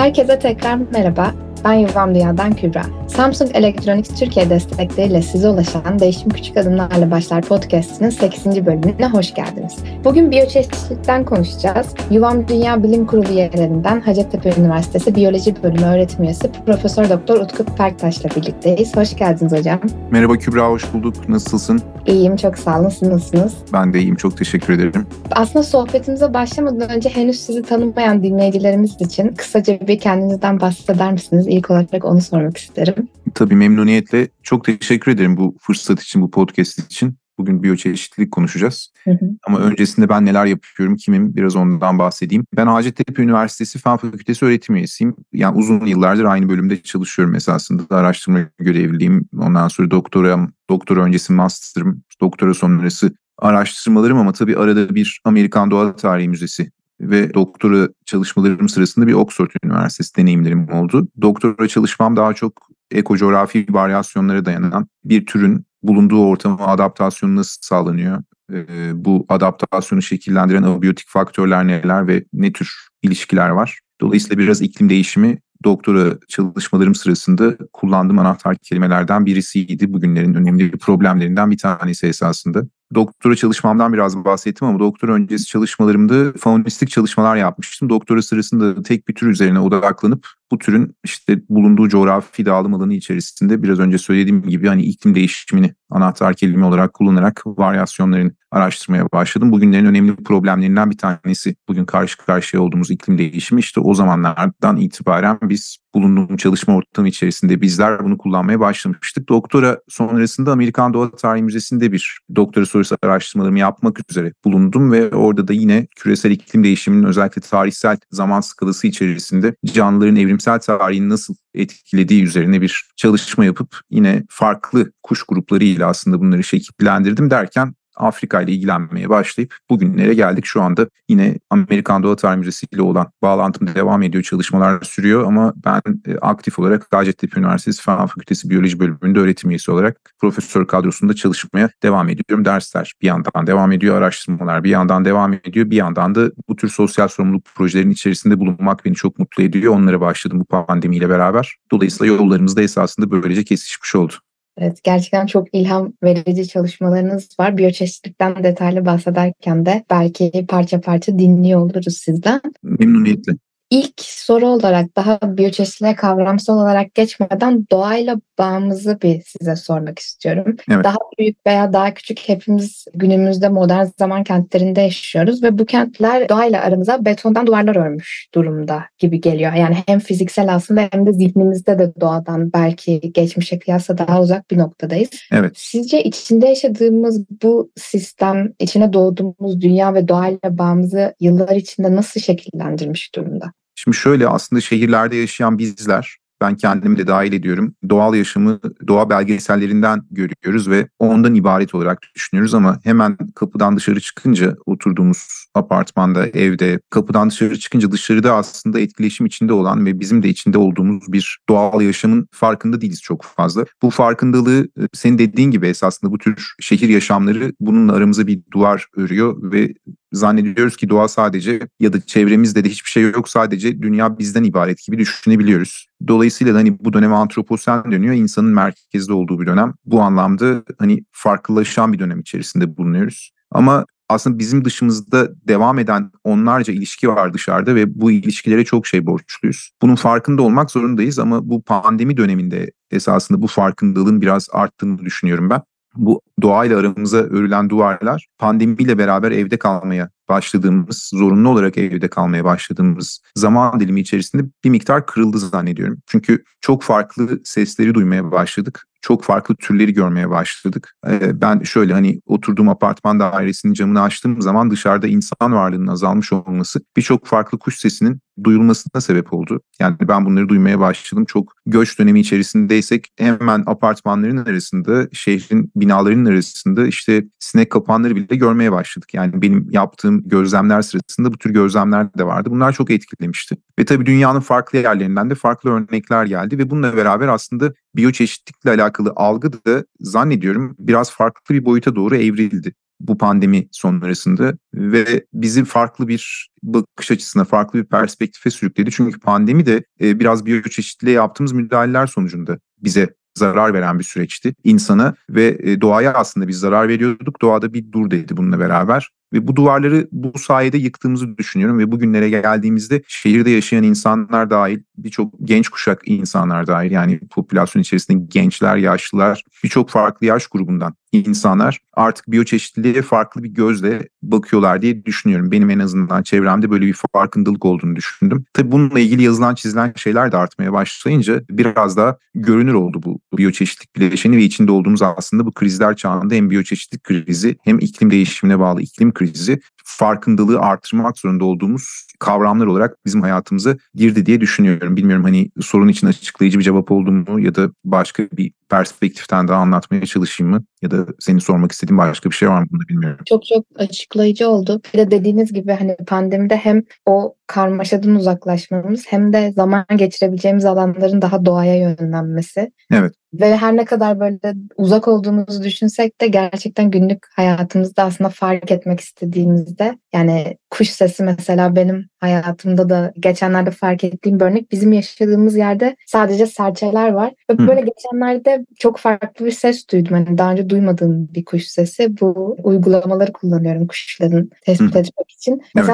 Herkese tekrar merhaba. Ben Yuvam Dünya'dan Kübra. Samsung Electronics Türkiye destekleriyle size ulaşan Değişim Küçük Adımlarla Başlar podcastinin 8. bölümüne hoş geldiniz. Bugün biyoçeşitlilikten konuşacağız. Yuvam Dünya Bilim Kurulu üyelerinden Hacettepe Üniversitesi Biyoloji Bölümü öğretim üyesi Profesör Doktor Utku Perktaş'la birlikteyiz. Hoş geldiniz hocam. Merhaba Kübra, hoş bulduk. Nasılsın? İyiyim, çok sağ olun. Siz nasılsınız? Ben de iyiyim, çok teşekkür ederim. Aslında sohbetimize başlamadan önce henüz sizi tanımayan dinleyicilerimiz için kısaca bir kendinizden bahseder misiniz? İlk olarak onu sormak isterim. Tabii memnuniyetle. Çok teşekkür ederim bu fırsat için, bu podcast için. Bugün biyoçeşitlilik konuşacağız. Hı hı. Ama öncesinde ben neler yapıyorum, kimim biraz ondan bahsedeyim. Ben Hacettepe Üniversitesi Fen Fakültesi öğretim üyesiyim. Yani uzun yıllardır aynı bölümde çalışıyorum esasında. Araştırma görevliyim. Ondan sonra doktoram, doktora öncesi master'ım, doktora sonrası araştırmalarım ama tabii arada bir Amerikan Doğa Tarihi Müzesi ve doktora çalışmalarım sırasında bir Oxford Üniversitesi deneyimlerim oldu. Doktora çalışmam daha çok ekocoğrafi varyasyonlara dayanan bir türün bulunduğu ortama adaptasyonu nasıl sağlanıyor? Ee, bu adaptasyonu şekillendiren abiyotik faktörler neler ve ne tür ilişkiler var? Dolayısıyla biraz iklim değişimi doktora çalışmalarım sırasında kullandığım anahtar kelimelerden birisiydi. Bugünlerin önemli problemlerinden bir tanesi esasında doktora çalışmamdan biraz bahsettim ama doktora öncesi çalışmalarımda faunistik çalışmalar yapmıştım. Doktora sırasında tek bir tür üzerine odaklanıp bu türün işte bulunduğu coğrafi dağılım alanı içerisinde biraz önce söylediğim gibi hani iklim değişimini anahtar kelime olarak kullanarak varyasyonların araştırmaya başladım. Bugünlerin önemli problemlerinden bir tanesi bugün karşı karşıya olduğumuz iklim değişimi. İşte o zamanlardan itibaren biz bulunduğum çalışma ortamı içerisinde bizler bunu kullanmaya başlamıştık. Doktora sonrasında Amerikan Doğa Tarihi Müzesi'nde bir doktora sorusu araştırmalarımı yapmak üzere bulundum ve orada da yine küresel iklim değişiminin özellikle tarihsel zaman skalası içerisinde canlıların evrimsel tarihini nasıl etkilediği üzerine bir çalışma yapıp yine farklı kuş gruplarıyla aslında bunları şekillendirdim derken Afrika ile ilgilenmeye başlayıp bugünlere geldik. Şu anda yine Amerikan Doğa Tarihi Müzesi ile olan bağlantım devam ediyor. Çalışmalar sürüyor ama ben e, aktif olarak Hacettepe Üniversitesi Fen Fakültesi Biyoloji Bölümünde öğretim üyesi olarak profesör kadrosunda çalışmaya devam ediyorum. Dersler bir yandan devam ediyor, araştırmalar bir yandan devam ediyor. Bir yandan da bu tür sosyal sorumluluk projelerin içerisinde bulunmak beni çok mutlu ediyor. Onlara başladım bu pandemiyle beraber. Dolayısıyla yollarımız da esasında böylece kesişmiş oldu. Evet, gerçekten çok ilham verici çalışmalarınız var. Biyoçeşitlikten detaylı bahsederken de belki parça parça dinliyor oluruz sizden. Memnuniyetle. İlk soru olarak daha biyoçeşitliğe kavramsal olarak geçmeden doğayla bağımızı bir size sormak istiyorum. Evet. Daha büyük veya daha küçük hepimiz günümüzde modern zaman kentlerinde yaşıyoruz ve bu kentler doğayla aramıza betondan duvarlar örmüş durumda gibi geliyor. Yani hem fiziksel aslında hem de zihnimizde de doğadan belki geçmişe kıyasla daha uzak bir noktadayız. Evet. Sizce içinde yaşadığımız bu sistem, içine doğduğumuz dünya ve doğayla bağımızı yıllar içinde nasıl şekillendirmiş durumda? Şimdi şöyle aslında şehirlerde yaşayan bizler ben kendimi de dahil ediyorum. Doğal yaşamı doğa belgesellerinden görüyoruz ve ondan ibaret olarak düşünüyoruz ama hemen kapıdan dışarı çıkınca oturduğumuz apartmanda, evde, kapıdan dışarı çıkınca dışarıda aslında etkileşim içinde olan ve bizim de içinde olduğumuz bir doğal yaşamın farkında değiliz çok fazla. Bu farkındalığı e, senin dediğin gibi esasında bu tür şehir yaşamları bununla aramıza bir duvar örüyor ve zannediyoruz ki doğa sadece ya da çevremizde de hiçbir şey yok sadece dünya bizden ibaret gibi düşünebiliyoruz. Dolayısıyla hani bu döneme antroposen dönüyor. insanın merkezde olduğu bir dönem. Bu anlamda hani farklılaşan bir dönem içerisinde bulunuyoruz. Ama aslında bizim dışımızda devam eden onlarca ilişki var dışarıda ve bu ilişkilere çok şey borçluyuz. Bunun farkında olmak zorundayız ama bu pandemi döneminde esasında bu farkındalığın biraz arttığını düşünüyorum ben bu doğayla aramıza örülen duvarlar pandemiyle beraber evde kalmaya başladığımız, zorunlu olarak evde kalmaya başladığımız zaman dilimi içerisinde bir miktar kırıldı zannediyorum. Çünkü çok farklı sesleri duymaya başladık çok farklı türleri görmeye başladık. Ee, ben şöyle hani oturduğum apartman dairesinin camını açtığım zaman dışarıda insan varlığının azalmış olması birçok farklı kuş sesinin duyulmasına sebep oldu. Yani ben bunları duymaya başladım. Çok göç dönemi içerisindeysek hemen apartmanların arasında, şehrin binalarının arasında işte sinek kapanları bile görmeye başladık. Yani benim yaptığım gözlemler sırasında bu tür gözlemler de vardı. Bunlar çok etkilemişti. Ve tabii dünyanın farklı yerlerinden de farklı örnekler geldi ve bununla beraber aslında biyoçeşitlikle alakalı algı da zannediyorum biraz farklı bir boyuta doğru evrildi. Bu pandemi sonrasında ve bizi farklı bir bakış açısına, farklı bir perspektife sürükledi. Çünkü pandemi de e, biraz biyoçeşitliliğe yaptığımız müdahaleler sonucunda bize zarar veren bir süreçti insana ve e, doğaya aslında biz zarar veriyorduk. Doğada bir dur dedi bununla beraber. Ve bu duvarları bu sayede yıktığımızı düşünüyorum ve bugünlere geldiğimizde şehirde yaşayan insanlar dahil birçok genç kuşak insanlar dahil yani popülasyon içerisinde gençler, yaşlılar birçok farklı yaş grubundan insanlar artık biyoçeşitliliğe farklı bir gözle bakıyorlar diye düşünüyorum. Benim en azından çevremde böyle bir farkındalık olduğunu düşündüm. Tabii bununla ilgili yazılan çizilen şeyler de artmaya başlayınca biraz daha görünür oldu bu biyoçeşitlik bileşeni ve içinde olduğumuz aslında bu krizler çağında hem biyoçeşitlik krizi hem iklim değişimine bağlı iklim krizi farkındalığı artırmak zorunda olduğumuz kavramlar olarak bizim hayatımıza girdi diye düşünüyorum. Bilmiyorum hani sorun için açıklayıcı bir cevap oldu mu ya da başka bir perspektiften daha anlatmaya çalışayım mı? Ya da seni sormak istediğim başka bir şey var mı bunu bilmiyorum. Çok çok açıklayıcı oldu. Bir de dediğiniz gibi hani pandemide hem o karmaşadan uzaklaşmamız hem de zaman geçirebileceğimiz alanların daha doğaya yönlenmesi. Evet. Ve her ne kadar böyle uzak olduğumuzu düşünsek de gerçekten günlük hayatımızda aslında fark etmek istediğimizde yani kuş sesi mesela benim hayatımda da geçenlerde fark ettiğim bir örnek bizim yaşadığımız yerde sadece serçeler var ve Hı. böyle geçenlerde çok farklı bir ses duydum. Hani daha önce duymadığım bir kuş sesi. Bu uygulamaları kullanıyorum kuşların tespit Hı. etmek için. Evet.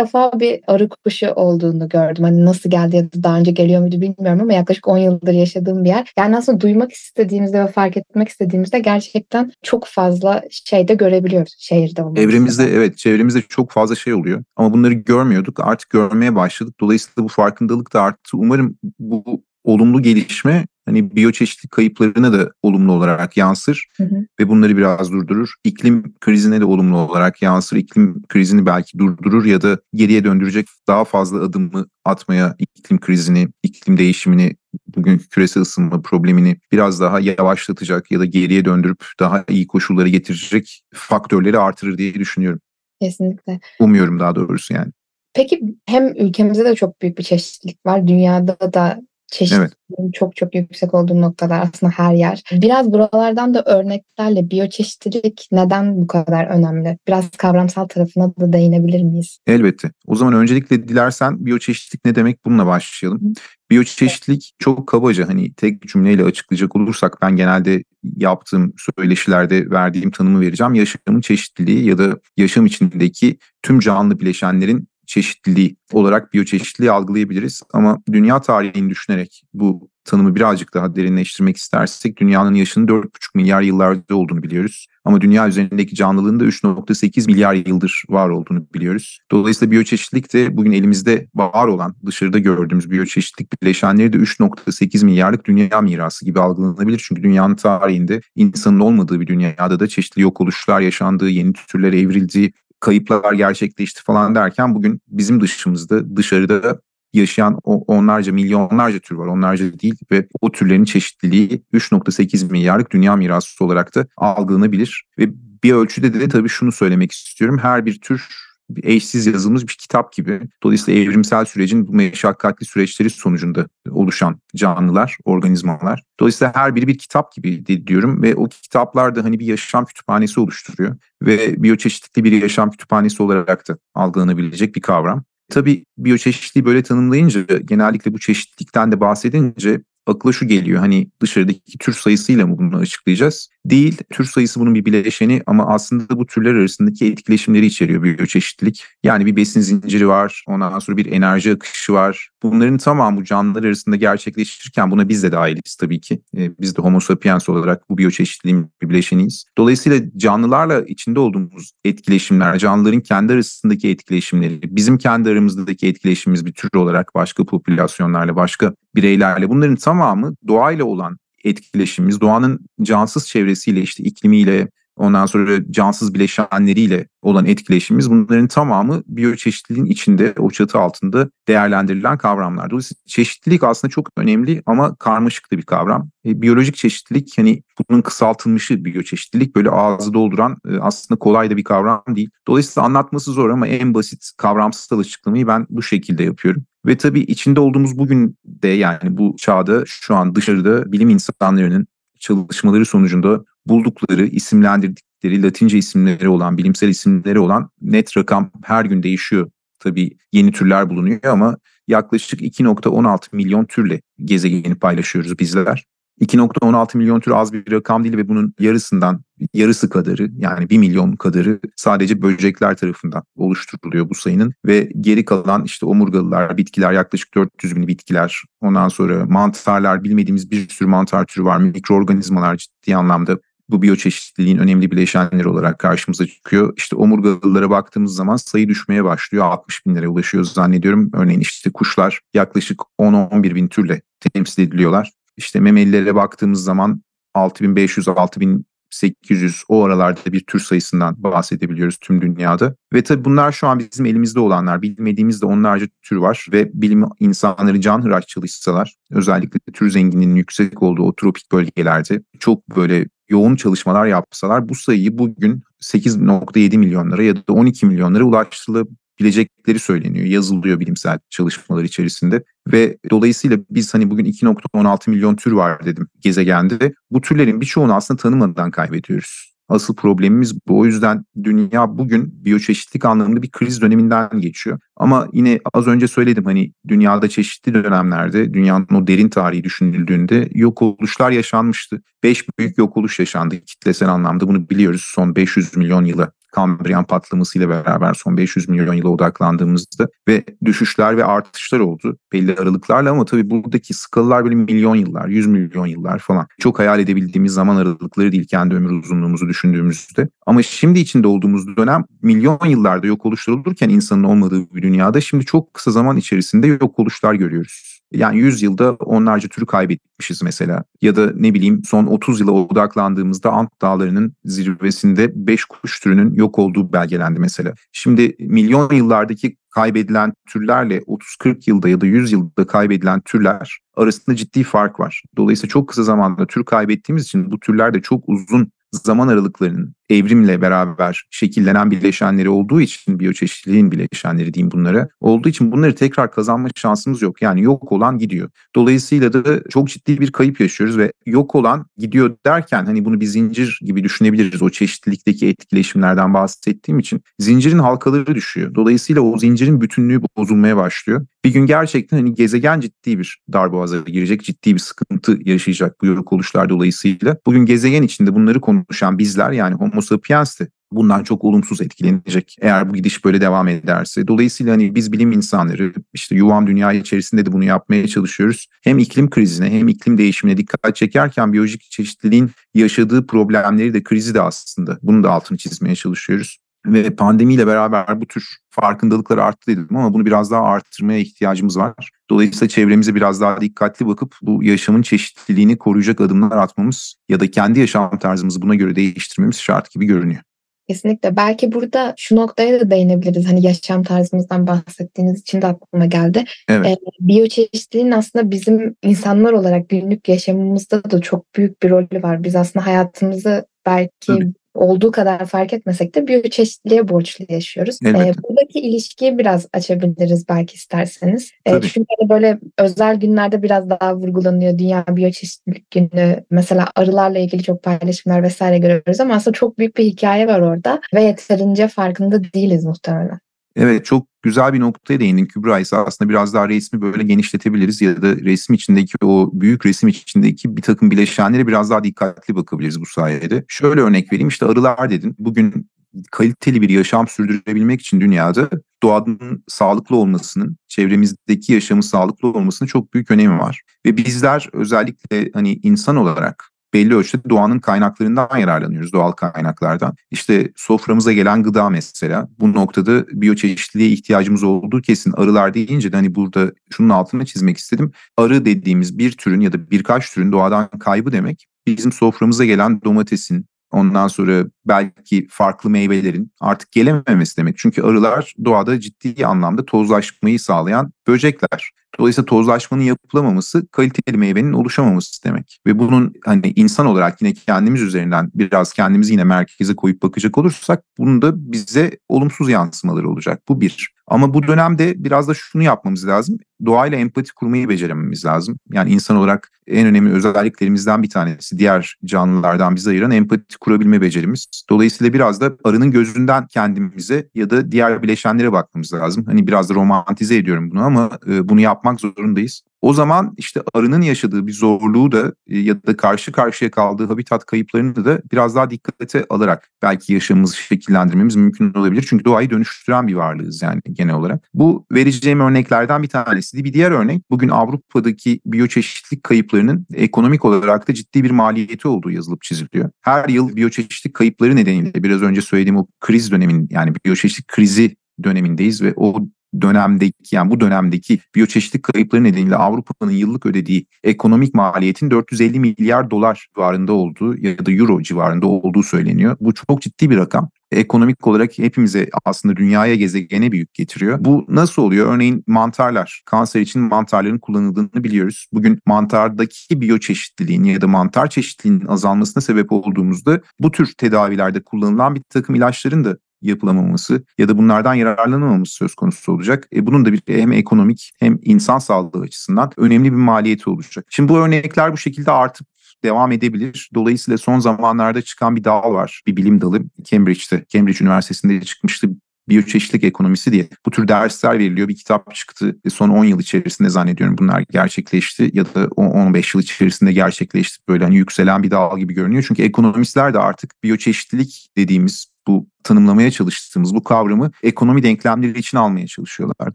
Defa bir arı kuşu olduğunu gördüm. Hani nasıl geldi ya da daha önce geliyor muydu bilmiyorum ama yaklaşık 10 yıldır yaşadığım bir yer. Yani aslında duymak istediğimizde ve fark etmek istediğimizde gerçekten çok fazla şeyde görebiliyoruz şehirde. Evremizde evet çevremizde çok fazla şey oluyor ama bunları görmüyorduk artık görmeye başladık. Dolayısıyla bu farkındalık da arttı. Umarım bu olumlu gelişme hani biyoçeşitlik kayıplarına da olumlu olarak yansır hı hı. ve bunları biraz durdurur. İklim krizine de olumlu olarak yansır. İklim krizini belki durdurur ya da geriye döndürecek daha fazla adımı atmaya iklim krizini, iklim değişimini, bugünkü küresel ısınma problemini biraz daha yavaşlatacak ya da geriye döndürüp daha iyi koşulları getirecek faktörleri artırır diye düşünüyorum. Kesinlikle. Umuyorum daha doğrusu yani. Peki hem ülkemizde de çok büyük bir çeşitlilik var. Dünyada da çeşitliliğin evet. çok çok yüksek olduğu noktalar aslında her yer. Biraz buralardan da örneklerle biyoçeşitlilik neden bu kadar önemli? Biraz kavramsal tarafına da değinebilir miyiz? Elbette. O zaman öncelikle dilersen biyoçeşitlilik ne demek bununla başlayalım. Hı. Biyoçeşitlilik çok kabaca hani tek cümleyle açıklayacak olursak ben genelde yaptığım söyleşilerde verdiğim tanımı vereceğim. Yaşamın çeşitliliği ya da yaşam içindeki tüm canlı bileşenlerin çeşitliliği olarak biyoçeşitliliği algılayabiliriz. Ama dünya tarihini düşünerek bu tanımı birazcık daha derinleştirmek istersek dünyanın yaşının 4,5 milyar yıllarda olduğunu biliyoruz. Ama dünya üzerindeki canlılığın da 3,8 milyar yıldır var olduğunu biliyoruz. Dolayısıyla biyoçeşitlilik de bugün elimizde var olan dışarıda gördüğümüz biyoçeşitlilik bileşenleri de 3,8 milyarlık dünya mirası gibi algılanabilir. Çünkü dünyanın tarihinde insanın olmadığı bir dünyada da çeşitli yok oluşlar yaşandığı, yeni türler evrildiği, kayıplar gerçekleşti falan derken bugün bizim dışımızda dışarıda yaşayan onlarca milyonlarca tür var. Onlarca değil ve o türlerin çeşitliliği 3.8 milyarlık dünya mirası olarak da algılanabilir. Ve bir ölçüde de tabii şunu söylemek istiyorum. Her bir tür eşsiz yazılmış bir kitap gibi. Dolayısıyla evrimsel sürecin bu meşakkatli süreçleri sonucunda oluşan canlılar, organizmalar. Dolayısıyla her biri bir kitap gibi diyorum ve o kitaplar da hani bir yaşam kütüphanesi oluşturuyor ve biyoçeşitlikli bir yaşam kütüphanesi olarak da algılanabilecek bir kavram. Tabii biyoçeşitliği böyle tanımlayınca genellikle bu çeşitlilikten de bahsedince akla şu geliyor hani dışarıdaki tür sayısıyla mı bunu açıklayacağız? Değil. Tür sayısı bunun bir bileşeni ama aslında bu türler arasındaki etkileşimleri içeriyor biyoçeşitlilik. Yani bir besin zinciri var, ondan sonra bir enerji akışı var. Bunların tamamı canlılar arasında gerçekleştirirken buna biz de dahiliz tabii ki. Ee, biz de homo sapiens olarak bu biyoçeşitliliğin bir bileşeniyiz. Dolayısıyla canlılarla içinde olduğumuz etkileşimler, canlıların kendi arasındaki etkileşimleri, bizim kendi aramızdaki etkileşimimiz bir tür olarak başka popülasyonlarla, başka bireylerle. Bunların tamamı doğayla olan etkileşimimiz, doğanın cansız çevresiyle işte iklimiyle, ondan sonra cansız bileşenleriyle olan etkileşimimiz bunların tamamı biyoçeşitliliğin içinde o çatı altında değerlendirilen kavramlar. Dolayısıyla çeşitlilik aslında çok önemli ama karmaşık da bir kavram. E, biyolojik çeşitlilik hani bunun kısaltılmışı biyoçeşitlilik böyle ağzı dolduran e, aslında kolay da bir kavram değil. Dolayısıyla anlatması zor ama en basit kavramsal açıklamayı ben bu şekilde yapıyorum. Ve tabii içinde olduğumuz bugün de yani bu çağda şu an dışarıda bilim insanlarının çalışmaları sonucunda buldukları, isimlendirdik, verdikleri Latince isimleri olan, bilimsel isimleri olan net rakam her gün değişiyor. Tabii yeni türler bulunuyor ama yaklaşık 2.16 milyon türle gezegeni paylaşıyoruz bizler. 2.16 milyon tür az bir rakam değil ve bunun yarısından yarısı kadarı yani 1 milyon kadarı sadece böcekler tarafından oluşturuluyor bu sayının ve geri kalan işte omurgalılar, bitkiler yaklaşık 400 bin bitkiler ondan sonra mantarlar bilmediğimiz bir sürü mantar türü var mikroorganizmalar ciddi anlamda bu biyoçeşitliliğin önemli bileşenleri olarak karşımıza çıkıyor. İşte omurgalılara baktığımız zaman sayı düşmeye başlıyor. 60 binlere ulaşıyor zannediyorum. Örneğin işte kuşlar yaklaşık 10-11 bin türle temsil ediliyorlar. İşte memelilere baktığımız zaman 6500 6800 o aralarda bir tür sayısından bahsedebiliyoruz tüm dünyada. Ve tabii bunlar şu an bizim elimizde olanlar. Bilmediğimiz de onlarca tür var ve bilim insanları can hıraş çalışsalar özellikle tür zenginliğinin yüksek olduğu o tropik bölgelerde çok böyle yoğun çalışmalar yapsalar bu sayıyı bugün 8.7 milyonlara ya da 12 milyonlara ulaştırılabilir bilecekleri söyleniyor, yazılıyor bilimsel çalışmalar içerisinde. Ve dolayısıyla biz hani bugün 2.16 milyon tür var dedim gezegende. Bu türlerin birçoğunu aslında tanımadan kaybediyoruz. Asıl problemimiz bu. O yüzden dünya bugün biyoçeşitlik anlamında bir kriz döneminden geçiyor. Ama yine az önce söyledim hani dünyada çeşitli dönemlerde dünyanın o derin tarihi düşünüldüğünde yok oluşlar yaşanmıştı. Beş büyük yok oluş yaşandı kitlesel anlamda bunu biliyoruz son 500 milyon yıla Kambriyan patlamasıyla beraber son 500 milyon yıla odaklandığımızda ve düşüşler ve artışlar oldu belli aralıklarla ama tabii buradaki skalalar böyle milyon yıllar, 100 milyon yıllar falan. Çok hayal edebildiğimiz zaman aralıkları değil kendi ömür uzunluğumuzu düşündüğümüzde. Ama şimdi içinde olduğumuz dönem milyon yıllarda yok oluşlar olurken insanın olmadığı bir dünyada şimdi çok kısa zaman içerisinde yok oluşlar görüyoruz. Yani 100 yılda onlarca türü kaybetmişiz mesela. Ya da ne bileyim son 30 yıla odaklandığımızda Ant Dağları'nın zirvesinde 5 kuş türünün yok olduğu belgelendi mesela. Şimdi milyon yıllardaki kaybedilen türlerle 30-40 yılda ya da 100 yılda kaybedilen türler arasında ciddi fark var. Dolayısıyla çok kısa zamanda tür kaybettiğimiz için bu türler de çok uzun zaman aralıklarının evrimle beraber şekillenen bileşenleri olduğu için biyoçeşitliliğin bileşenleri diyeyim bunlara olduğu için bunları tekrar kazanma şansımız yok. Yani yok olan gidiyor. Dolayısıyla da çok ciddi bir kayıp yaşıyoruz ve yok olan gidiyor derken hani bunu bir zincir gibi düşünebiliriz. O çeşitlilikteki etkileşimlerden bahsettiğim için zincirin halkaları düşüyor. Dolayısıyla o zincirin bütünlüğü bozulmaya başlıyor. Bir gün gerçekten hani gezegen ciddi bir darboğaza girecek, ciddi bir sıkıntı yaşayacak bu yok oluşlar dolayısıyla. Bugün gezegen içinde bunları konuşan bizler yani Homo Homo sapiens de bundan çok olumsuz etkilenecek eğer bu gidiş böyle devam ederse. Dolayısıyla hani biz bilim insanları işte yuvam dünya içerisinde de bunu yapmaya çalışıyoruz. Hem iklim krizine hem iklim değişimine dikkat çekerken biyolojik çeşitliliğin yaşadığı problemleri de krizi de aslında bunun da altını çizmeye çalışıyoruz. Ve pandemiyle beraber bu tür farkındalıkları arttı dedim ama bunu biraz daha arttırmaya ihtiyacımız var. Dolayısıyla çevremize biraz daha dikkatli bakıp bu yaşamın çeşitliliğini koruyacak adımlar atmamız ya da kendi yaşam tarzımızı buna göre değiştirmemiz şart gibi görünüyor. Kesinlikle. Belki burada şu noktaya da değinebiliriz. Hani yaşam tarzımızdan bahsettiğiniz için de aklıma geldi. Evet. Ee, biyoçeşitliliğin aslında bizim insanlar olarak günlük yaşamımızda da çok büyük bir rolü var. Biz aslında hayatımızı belki Tabii olduğu kadar fark etmesek de biyoçeşitliliğe borçlu yaşıyoruz. Ee, buradaki ilişkiyi biraz açabiliriz belki isterseniz. Ee, çünkü hani böyle özel günlerde biraz daha vurgulanıyor. Dünya Biyoçeşitlilik Günü mesela arılarla ilgili çok paylaşımlar vesaire görüyoruz ama aslında çok büyük bir hikaye var orada ve yeterince farkında değiliz muhtemelen. Evet çok güzel bir noktaya değindin Kübra ise aslında biraz daha resmi böyle genişletebiliriz ya da resim içindeki o büyük resim içindeki bir takım bileşenlere biraz daha dikkatli bakabiliriz bu sayede. Şöyle örnek vereyim işte arılar dedin. Bugün kaliteli bir yaşam sürdürebilmek için dünyada doğanın sağlıklı olmasının, çevremizdeki yaşamın sağlıklı olmasının çok büyük önemi var. Ve bizler özellikle hani insan olarak belli ölçüde doğanın kaynaklarından yararlanıyoruz, doğal kaynaklardan. İşte soframıza gelen gıda mesela bu noktada biyoçeşitliliğe ihtiyacımız olduğu kesin. Arılar deyince de hani burada şunun altına çizmek istedim. Arı dediğimiz bir türün ya da birkaç türün doğadan kaybı demek bizim soframıza gelen domatesin, Ondan sonra belki farklı meyvelerin artık gelememesi demek. Çünkü arılar doğada ciddi anlamda tozlaşmayı sağlayan böcekler. Dolayısıyla tozlaşmanın yapılamaması kaliteli meyvenin oluşamaması demek. Ve bunun hani insan olarak yine kendimiz üzerinden biraz kendimizi yine merkeze koyup bakacak olursak bunun da bize olumsuz yansımaları olacak. Bu bir. Ama bu dönemde biraz da şunu yapmamız lazım. Doğayla empati kurmayı becerememiz lazım. Yani insan olarak en önemli özelliklerimizden bir tanesi diğer canlılardan bizi ayıran empati kurabilme becerimiz. Dolayısıyla biraz da arının gözünden kendimize ya da diğer bileşenlere bakmamız lazım. Hani biraz da romantize ediyorum bunu ama e, bunu yapmak zorundayız. O zaman işte arının yaşadığı bir zorluğu da e, ya da karşı karşıya kaldığı habitat kayıplarını da biraz daha dikkate alarak belki yaşamımızı şekillendirmemiz mümkün olabilir. Çünkü doğayı dönüştüren bir varlığız yani genel olarak. Bu vereceğim örneklerden bir tanesi. Bir diğer örnek bugün Avrupa'daki biyoçeşitlik kayıplarının ekonomik olarak da ciddi bir maliyeti olduğu yazılıp çiziliyor. Her yıl biyoçeşitlik kayıpları nedeniyle biraz önce söylediğim o kriz dönemin yani biyoçeşitlik krizi dönemindeyiz ve o dönemdeki yani bu dönemdeki biyoçeşitlik kayıpları nedeniyle Avrupa'nın yıllık ödediği ekonomik maliyetin 450 milyar dolar civarında olduğu ya da euro civarında olduğu söyleniyor. Bu çok ciddi bir rakam. Ekonomik olarak hepimize aslında dünyaya gezegene bir yük getiriyor. Bu nasıl oluyor? Örneğin mantarlar. Kanser için mantarların kullanıldığını biliyoruz. Bugün mantardaki biyoçeşitliliğin ya da mantar çeşitliliğinin azalmasına sebep olduğumuzda bu tür tedavilerde kullanılan bir takım ilaçların da yapılamaması ya da bunlardan yararlanamamız söz konusu olacak. E, bunun da bir hem ekonomik hem insan sağlığı açısından önemli bir maliyeti olacak. Şimdi bu örnekler bu şekilde artıp devam edebilir. Dolayısıyla son zamanlarda çıkan bir dal var. Bir bilim dalı Cambridge'de, Cambridge Üniversitesi'nde çıkmıştı biyoçeşitlik ekonomisi diye bu tür dersler veriliyor. Bir kitap çıktı son 10 yıl içerisinde zannediyorum bunlar gerçekleşti ya da 15 yıl içerisinde gerçekleşti. Böyle hani yükselen bir dal gibi görünüyor. Çünkü ekonomistler de artık biyoçeşitlilik dediğimiz bu tanımlamaya çalıştığımız bu kavramı ekonomi denklemleri için almaya çalışıyorlar.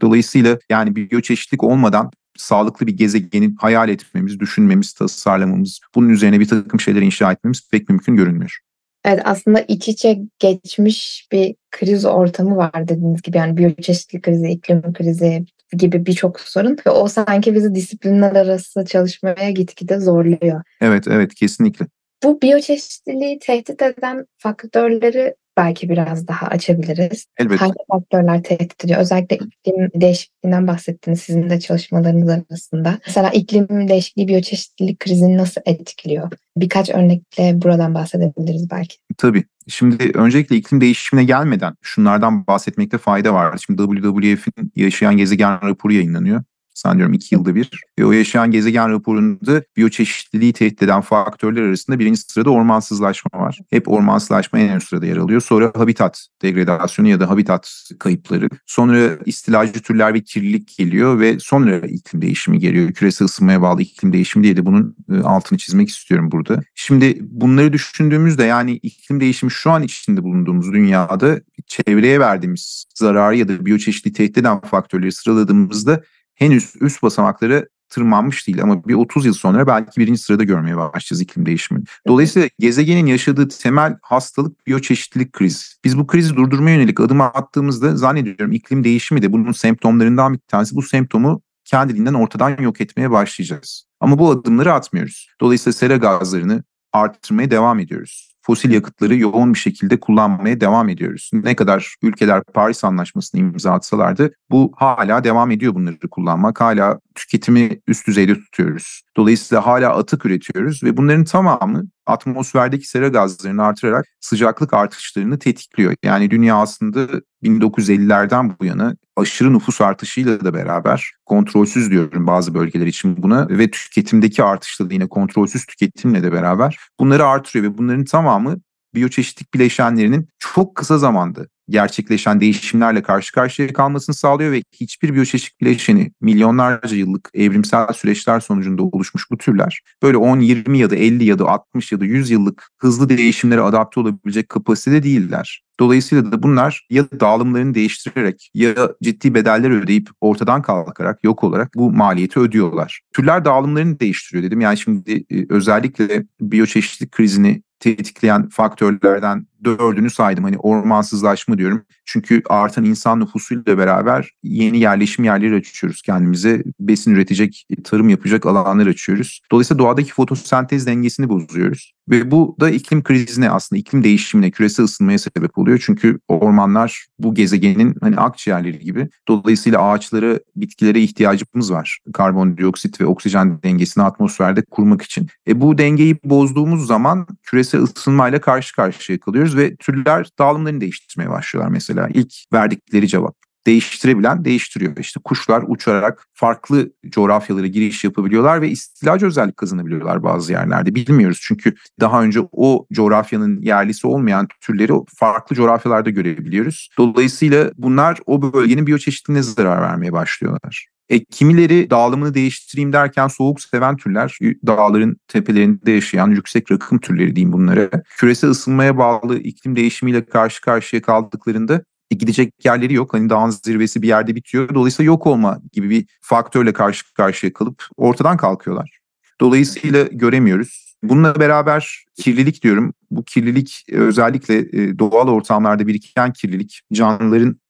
Dolayısıyla yani biyoçeşitlik olmadan sağlıklı bir gezegenin hayal etmemiz, düşünmemiz, tasarlamamız, bunun üzerine bir takım şeyler inşa etmemiz pek mümkün görünmüyor. Evet aslında iç içe geçmiş bir kriz ortamı var dediğiniz gibi yani biyoçeşitlik krizi, iklim krizi gibi birçok sorun ve o sanki bizi disiplinler arası çalışmaya gitgide zorluyor. Evet evet kesinlikle. Bu biyoçeşitliliği tehdit eden faktörleri belki biraz daha açabiliriz. Elbette. Hangi faktörler tehdit ediyor? Özellikle iklim değişikliğinden bahsettiniz sizin de çalışmalarınız arasında. Mesela iklim değişikliği biyoçeşitlilik krizini nasıl etkiliyor? Birkaç örnekle buradan bahsedebiliriz belki. Tabii. Şimdi öncelikle iklim değişimine gelmeden şunlardan bahsetmekte fayda var. Şimdi WWF'in Yaşayan Gezegen raporu yayınlanıyor sanıyorum iki yılda bir. Ve o yaşayan gezegen raporunda biyoçeşitliliği tehdit eden faktörler arasında birinci sırada ormansızlaşma var. Hep ormansızlaşma en üst sırada yer alıyor. Sonra habitat degradasyonu ya da habitat kayıpları. Sonra istilacı türler ve kirlilik geliyor ve sonra iklim değişimi geliyor. Küresel ısınmaya bağlı iklim değişimi diye de bunun e, altını çizmek istiyorum burada. Şimdi bunları düşündüğümüzde yani iklim değişimi şu an içinde bulunduğumuz dünyada çevreye verdiğimiz zararı ya da biyoçeşitliği tehdit eden faktörleri sıraladığımızda henüz üst basamakları tırmanmış değil ama bir 30 yıl sonra belki birinci sırada görmeye başlayacağız iklim değişimini. Dolayısıyla gezegenin yaşadığı temel hastalık biyoçeşitlilik krizi. Biz bu krizi durdurmaya yönelik adım attığımızda zannediyorum iklim değişimi de bunun semptomlarından bir tanesi. Bu semptomu kendiliğinden ortadan yok etmeye başlayacağız. Ama bu adımları atmıyoruz. Dolayısıyla sera gazlarını arttırmaya devam ediyoruz fosil yakıtları yoğun bir şekilde kullanmaya devam ediyoruz. Ne kadar ülkeler Paris Anlaşması'nı imza atsalardı bu hala devam ediyor bunları kullanmak. Hala tüketimi üst düzeyde tutuyoruz. Dolayısıyla hala atık üretiyoruz ve bunların tamamı atmosferdeki sera gazlarını artırarak sıcaklık artışlarını tetikliyor. Yani dünya aslında 1950'lerden bu yana aşırı nüfus artışıyla da beraber kontrolsüz diyorum bazı bölgeler için buna ve tüketimdeki artışla da yine kontrolsüz tüketimle de beraber bunları artırıyor ve bunların tamamı biyoçeşitlik bileşenlerinin çok kısa zamanda gerçekleşen değişimlerle karşı karşıya kalmasını sağlıyor ve hiçbir biyoçeşitlik bileşeni milyonlarca yıllık evrimsel süreçler sonucunda oluşmuş bu türler böyle 10, 20 ya da 50 ya da 60 ya da 100 yıllık hızlı değişimlere adapte olabilecek kapasitede değiller. Dolayısıyla da bunlar ya dağılımlarını değiştirerek ya ciddi bedeller ödeyip ortadan kalkarak yok olarak bu maliyeti ödüyorlar. Türler dağılımlarını değiştiriyor dedim. Yani şimdi e, özellikle biyoçeşitlik krizini tetikleyen faktörlerden dördünü saydım. Hani ormansızlaşma diyorum. Çünkü artan insan nüfusuyla beraber yeni yerleşim yerleri açıyoruz kendimize. Besin üretecek, tarım yapacak alanlar açıyoruz. Dolayısıyla doğadaki fotosentez dengesini bozuyoruz. Ve bu da iklim krizine aslında iklim değişimine, küresel ısınmaya sebep oluyor. Çünkü ormanlar bu gezegenin hani akciğerleri gibi. Dolayısıyla ağaçlara, bitkilere ihtiyacımız var. Karbondioksit ve oksijen dengesini atmosferde kurmak için. E bu dengeyi bozduğumuz zaman küresel ısınmayla karşı karşıya kalıyoruz ve türler dağılımlarını değiştirmeye başlıyorlar mesela. İlk verdikleri cevap değiştirebilen değiştiriyor. İşte kuşlar uçarak farklı coğrafyalara giriş yapabiliyorlar ve istilacı özellik kazanabiliyorlar bazı yerlerde. Bilmiyoruz çünkü daha önce o coğrafyanın yerlisi olmayan türleri farklı coğrafyalarda görebiliyoruz. Dolayısıyla bunlar o bölgenin biyoçeşitliliğine zarar vermeye başlıyorlar. E, kimileri dağılımını değiştireyim derken soğuk seven türler, dağların tepelerinde yaşayan yüksek rakım türleri diyeyim bunlara. Küresel ısınmaya bağlı iklim değişimiyle karşı karşıya kaldıklarında e, gidecek yerleri yok. Hani dağın zirvesi bir yerde bitiyor. Dolayısıyla yok olma gibi bir faktörle karşı karşıya kalıp ortadan kalkıyorlar. Dolayısıyla göremiyoruz. Bununla beraber kirlilik diyorum. Bu kirlilik e, özellikle e, doğal ortamlarda biriken kirlilik canlıların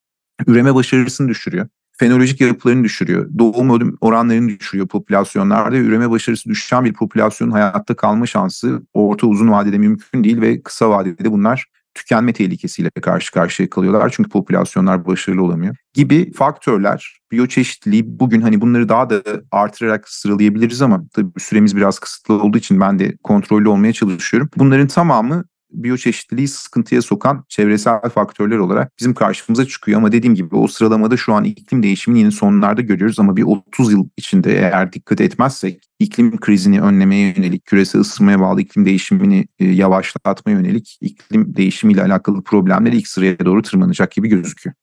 üreme başarısını düşürüyor fenolojik yapılarını düşürüyor. Doğum ölüm oranlarını düşürüyor popülasyonlarda. Üreme başarısı düşen bir popülasyonun hayatta kalma şansı orta uzun vadede mümkün değil ve kısa vadede bunlar tükenme tehlikesiyle karşı karşıya kalıyorlar. Çünkü popülasyonlar başarılı olamıyor. Gibi faktörler biyoçeşitliliği bugün hani bunları daha da artırarak sıralayabiliriz ama tabii süremiz biraz kısıtlı olduğu için ben de kontrollü olmaya çalışıyorum. Bunların tamamı biyoçeşitliliği sıkıntıya sokan çevresel faktörler olarak bizim karşımıza çıkıyor. Ama dediğim gibi o sıralamada şu an iklim değişimini yeni sonlarda görüyoruz ama bir 30 yıl içinde eğer dikkat etmezsek iklim krizini önlemeye yönelik, küresel ısınmaya bağlı iklim değişimini e, yavaşlatmaya yönelik iklim değişimiyle alakalı problemler ilk sıraya doğru tırmanacak gibi gözüküyor.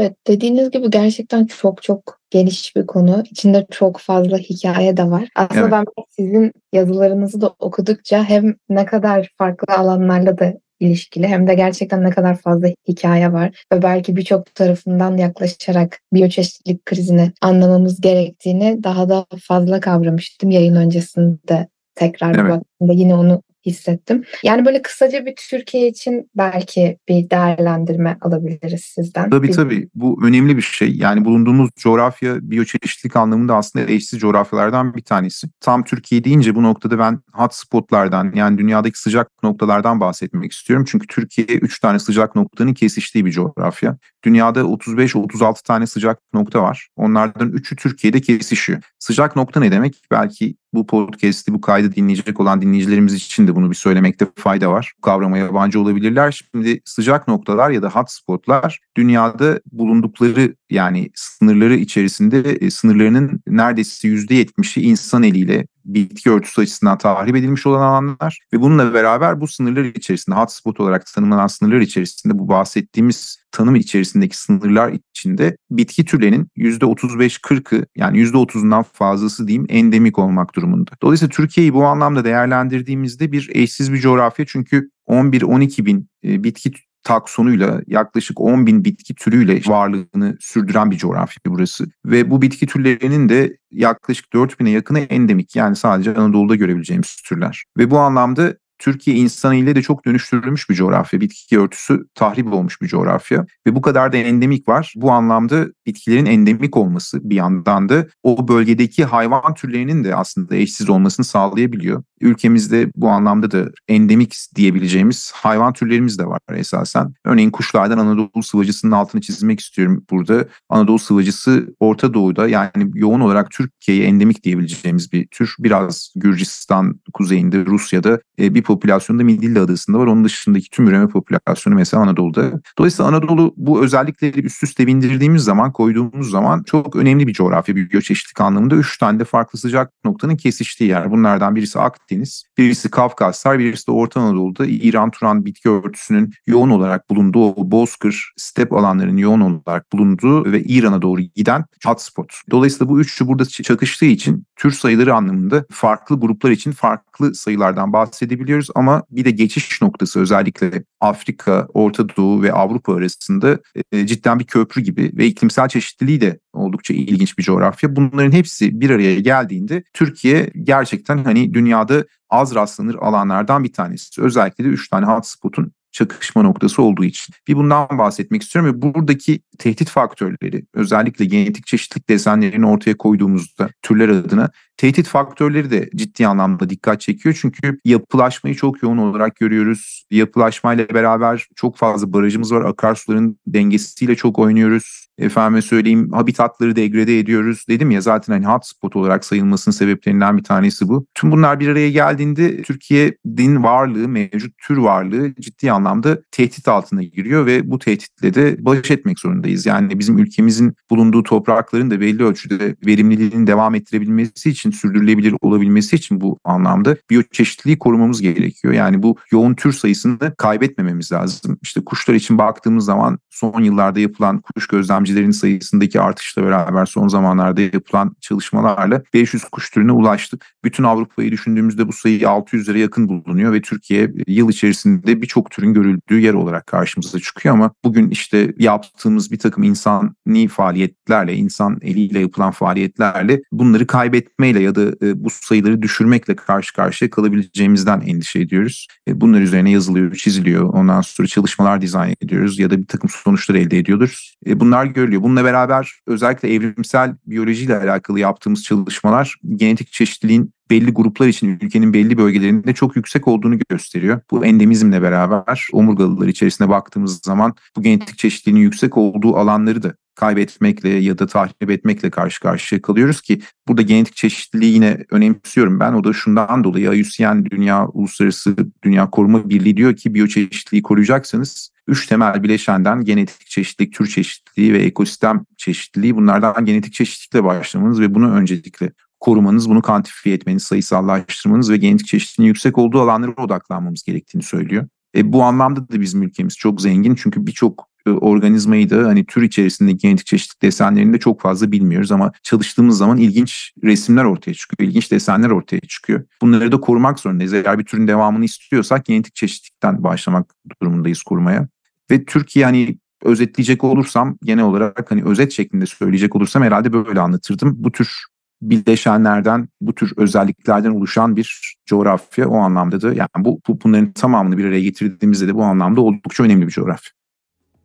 Evet dediğiniz gibi gerçekten çok çok geniş bir konu. İçinde çok fazla hikaye de var. Aslında evet. ben sizin yazılarınızı da okudukça hem ne kadar farklı alanlarla da ilişkili hem de gerçekten ne kadar fazla hikaye var ve belki birçok tarafından yaklaşarak biyoçeşitlilik krizini anlamamız gerektiğini daha da fazla kavramıştım yayın öncesinde tekrar evet. baktığımda yine onu hissettim. Yani böyle kısaca bir Türkiye için belki bir değerlendirme alabiliriz sizden. Tabii tabii. Bu önemli bir şey. Yani bulunduğumuz coğrafya biyoçeşitlilik anlamında aslında eşsiz coğrafyalardan bir tanesi. Tam Türkiye deyince bu noktada ben hotspotlardan yani dünyadaki sıcak noktalardan bahsetmek istiyorum. Çünkü Türkiye 3 tane sıcak noktanın kesiştiği bir coğrafya. Dünyada 35-36 tane sıcak nokta var. Onlardan 3'ü Türkiye'de kesişiyor. Sıcak nokta ne demek? Belki bu podcast'i, bu kaydı dinleyecek olan dinleyicilerimiz için de bunu bir söylemekte fayda var. Bu kavrama yabancı olabilirler. Şimdi sıcak noktalar ya da hotspotlar dünyada bulundukları yani sınırları içerisinde e, sınırlarının neredeyse %70'i insan eliyle bitki örtüsü açısından tahrip edilmiş olan alanlar ve bununla beraber bu sınırlar içerisinde hotspot olarak tanımlanan sınırlar içerisinde bu bahsettiğimiz tanım içerisindeki sınırlar içinde bitki türlerinin %35-40'ı yani %30'undan fazlası diyeyim endemik olmak durumunda. Dolayısıyla Türkiye'yi bu anlamda değerlendirdiğimizde bir eşsiz bir coğrafya çünkü 11-12 bin e, bitki taksonuyla yaklaşık 10 bin bitki türüyle varlığını sürdüren bir coğrafya burası. Ve bu bitki türlerinin de yaklaşık 4 bine yakını endemik yani sadece Anadolu'da görebileceğimiz türler. Ve bu anlamda Türkiye insanı ile de çok dönüştürülmüş bir coğrafya. Bitki örtüsü tahrip olmuş bir coğrafya. Ve bu kadar da endemik var. Bu anlamda bitkilerin endemik olması bir yandan da o bölgedeki hayvan türlerinin de aslında eşsiz olmasını sağlayabiliyor. Ülkemizde bu anlamda da endemik diyebileceğimiz hayvan türlerimiz de var esasen. Örneğin kuşlardan Anadolu sıvacısının altını çizmek istiyorum burada. Anadolu sıvacısı Orta Doğu'da yani yoğun olarak Türkiye'ye endemik diyebileceğimiz bir tür. Biraz Gürcistan kuzeyinde, Rusya'da e, bir popülasyonda Midilli Adası'nda var. Onun dışındaki tüm üreme popülasyonu mesela Anadolu'da. Dolayısıyla Anadolu bu özellikleri üst üste bindirdiğimiz zaman, koyduğumuz zaman çok önemli bir coğrafya, bir biyoçeşitlik anlamında. Üç tane de farklı sıcak noktanın kesiştiği yer. Bunlardan birisi Akdeniz, birisi Kafkaslar, birisi de Orta Anadolu'da İran-Turan bitki örtüsünün yoğun olarak bulunduğu o bozkır, step alanlarının yoğun olarak bulunduğu ve İran'a doğru giden hotspot. Dolayısıyla bu üçü burada çakıştığı için tür sayıları anlamında farklı gruplar için farklı sayılardan bahsedebiliyoruz ama bir de geçiş noktası özellikle Afrika, Orta Doğu ve Avrupa arasında e, cidden bir köprü gibi ve iklimsel çeşitliliği de oldukça ilginç bir coğrafya. Bunların hepsi bir araya geldiğinde Türkiye gerçekten hani dünyada az rastlanır alanlardan bir tanesi. Özellikle de 3 tane hotspot'un çakışma noktası olduğu için. Bir bundan bahsetmek istiyorum ve buradaki tehdit faktörleri özellikle genetik çeşitlilik desenlerini ortaya koyduğumuzda türler adına tehdit faktörleri de ciddi anlamda dikkat çekiyor. Çünkü yapılaşmayı çok yoğun olarak görüyoruz. Yapılaşmayla beraber çok fazla barajımız var. Akarsuların dengesiyle çok oynuyoruz. Efendime söyleyeyim habitatları degrade ediyoruz. Dedim ya zaten hani hotspot olarak sayılmasının sebeplerinden bir tanesi bu. Tüm bunlar bir araya geldiğinde Türkiye'nin varlığı, mevcut tür varlığı ciddi anlamda tehdit altına giriyor ve bu tehditle de baş etmek zorundayız. Yani bizim ülkemizin bulunduğu toprakların da belli ölçüde verimliliğini devam ettirebilmesi için, sürdürülebilir olabilmesi için bu anlamda biyoçeşitliliği korumamız gerekiyor. Yani bu yoğun tür sayısını kaybetmememiz lazım. İşte kuşlar için baktığımız zaman son yıllarda yapılan kuş gözlemcilerin sayısındaki artışla beraber son zamanlarda yapılan çalışmalarla 500 kuş türüne ulaştık. Bütün Avrupa'yı düşündüğümüzde bu sayı 600'lere yakın bulunuyor ve Türkiye yıl içerisinde birçok türün görüldüğü yer olarak karşımıza çıkıyor ama bugün işte yaptığımız bir takım insani faaliyetlerle, insan eliyle yapılan faaliyetlerle bunları kaybetmeyle ya da e, bu sayıları düşürmekle karşı karşıya kalabileceğimizden endişe ediyoruz. E, bunlar üzerine yazılıyor, çiziliyor. Ondan sonra çalışmalar dizayn ediyoruz ya da bir takım sonuçlar elde ediyoruz. E, bunlar görülüyor. Bununla beraber özellikle evrimsel biyolojiyle alakalı yaptığımız çalışmalar genetik çeşitliliğin belli gruplar için ülkenin belli bölgelerinde çok yüksek olduğunu gösteriyor. Bu endemizmle beraber omurgalılar içerisine baktığımız zaman bu genetik çeşitliliğin yüksek olduğu alanları da kaybetmekle ya da tahrip etmekle karşı karşıya kalıyoruz ki burada genetik çeşitliliği yine önemsiyorum ben. O da şundan dolayı IUCN Dünya Uluslararası Dünya Koruma Birliği diyor ki biyoçeşitliliği koruyacaksanız üç temel bileşenden genetik çeşitlilik, tür çeşitliliği ve ekosistem çeşitliliği bunlardan genetik çeşitlilikle başlamanız ve bunu öncelikle korumanız, bunu kantifiye etmeniz, sayısallaştırmanız ve genetik çeşitliliğin yüksek olduğu alanlara odaklanmamız gerektiğini söylüyor. E, bu anlamda da bizim ülkemiz çok zengin çünkü birçok organizmayı da hani tür içerisinde genetik çeşitlilik desenlerini de çok fazla bilmiyoruz ama çalıştığımız zaman ilginç resimler ortaya çıkıyor, ilginç desenler ortaya çıkıyor. Bunları da korumak zorundayız. Eğer bir türün devamını istiyorsak genetik çeşitlilikten başlamak durumundayız korumaya. Ve Türkiye hani özetleyecek olursam genel olarak hani özet şeklinde söyleyecek olursam herhalde böyle anlatırdım. Bu tür bileşenlerden, bu tür özelliklerden oluşan bir coğrafya o anlamda da yani bu, bu bunların tamamını bir araya getirdiğimizde de bu anlamda oldukça önemli bir coğrafya.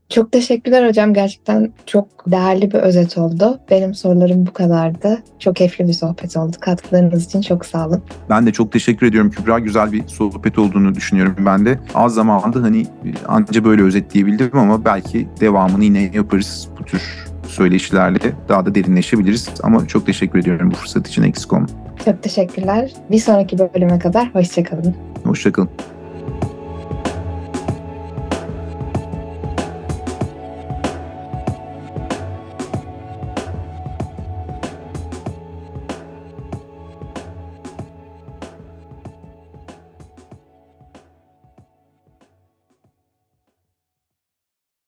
Çok teşekkürler hocam. Gerçekten çok değerli bir özet oldu. Benim sorularım bu kadardı. Çok keyifli bir sohbet oldu. Katkılarınız için çok sağ olun. Ben de çok teşekkür ediyorum Kübra. Güzel bir sohbet olduğunu düşünüyorum ben de. Az zamanda hani anca böyle özetleyebildim ama belki devamını yine yaparız bu tür söyleşilerle daha da derinleşebiliriz. Ama çok teşekkür ediyorum bu fırsat için eksik olma. Çok teşekkürler. Bir sonraki bölüme kadar hoşçakalın. Hoşçakalın.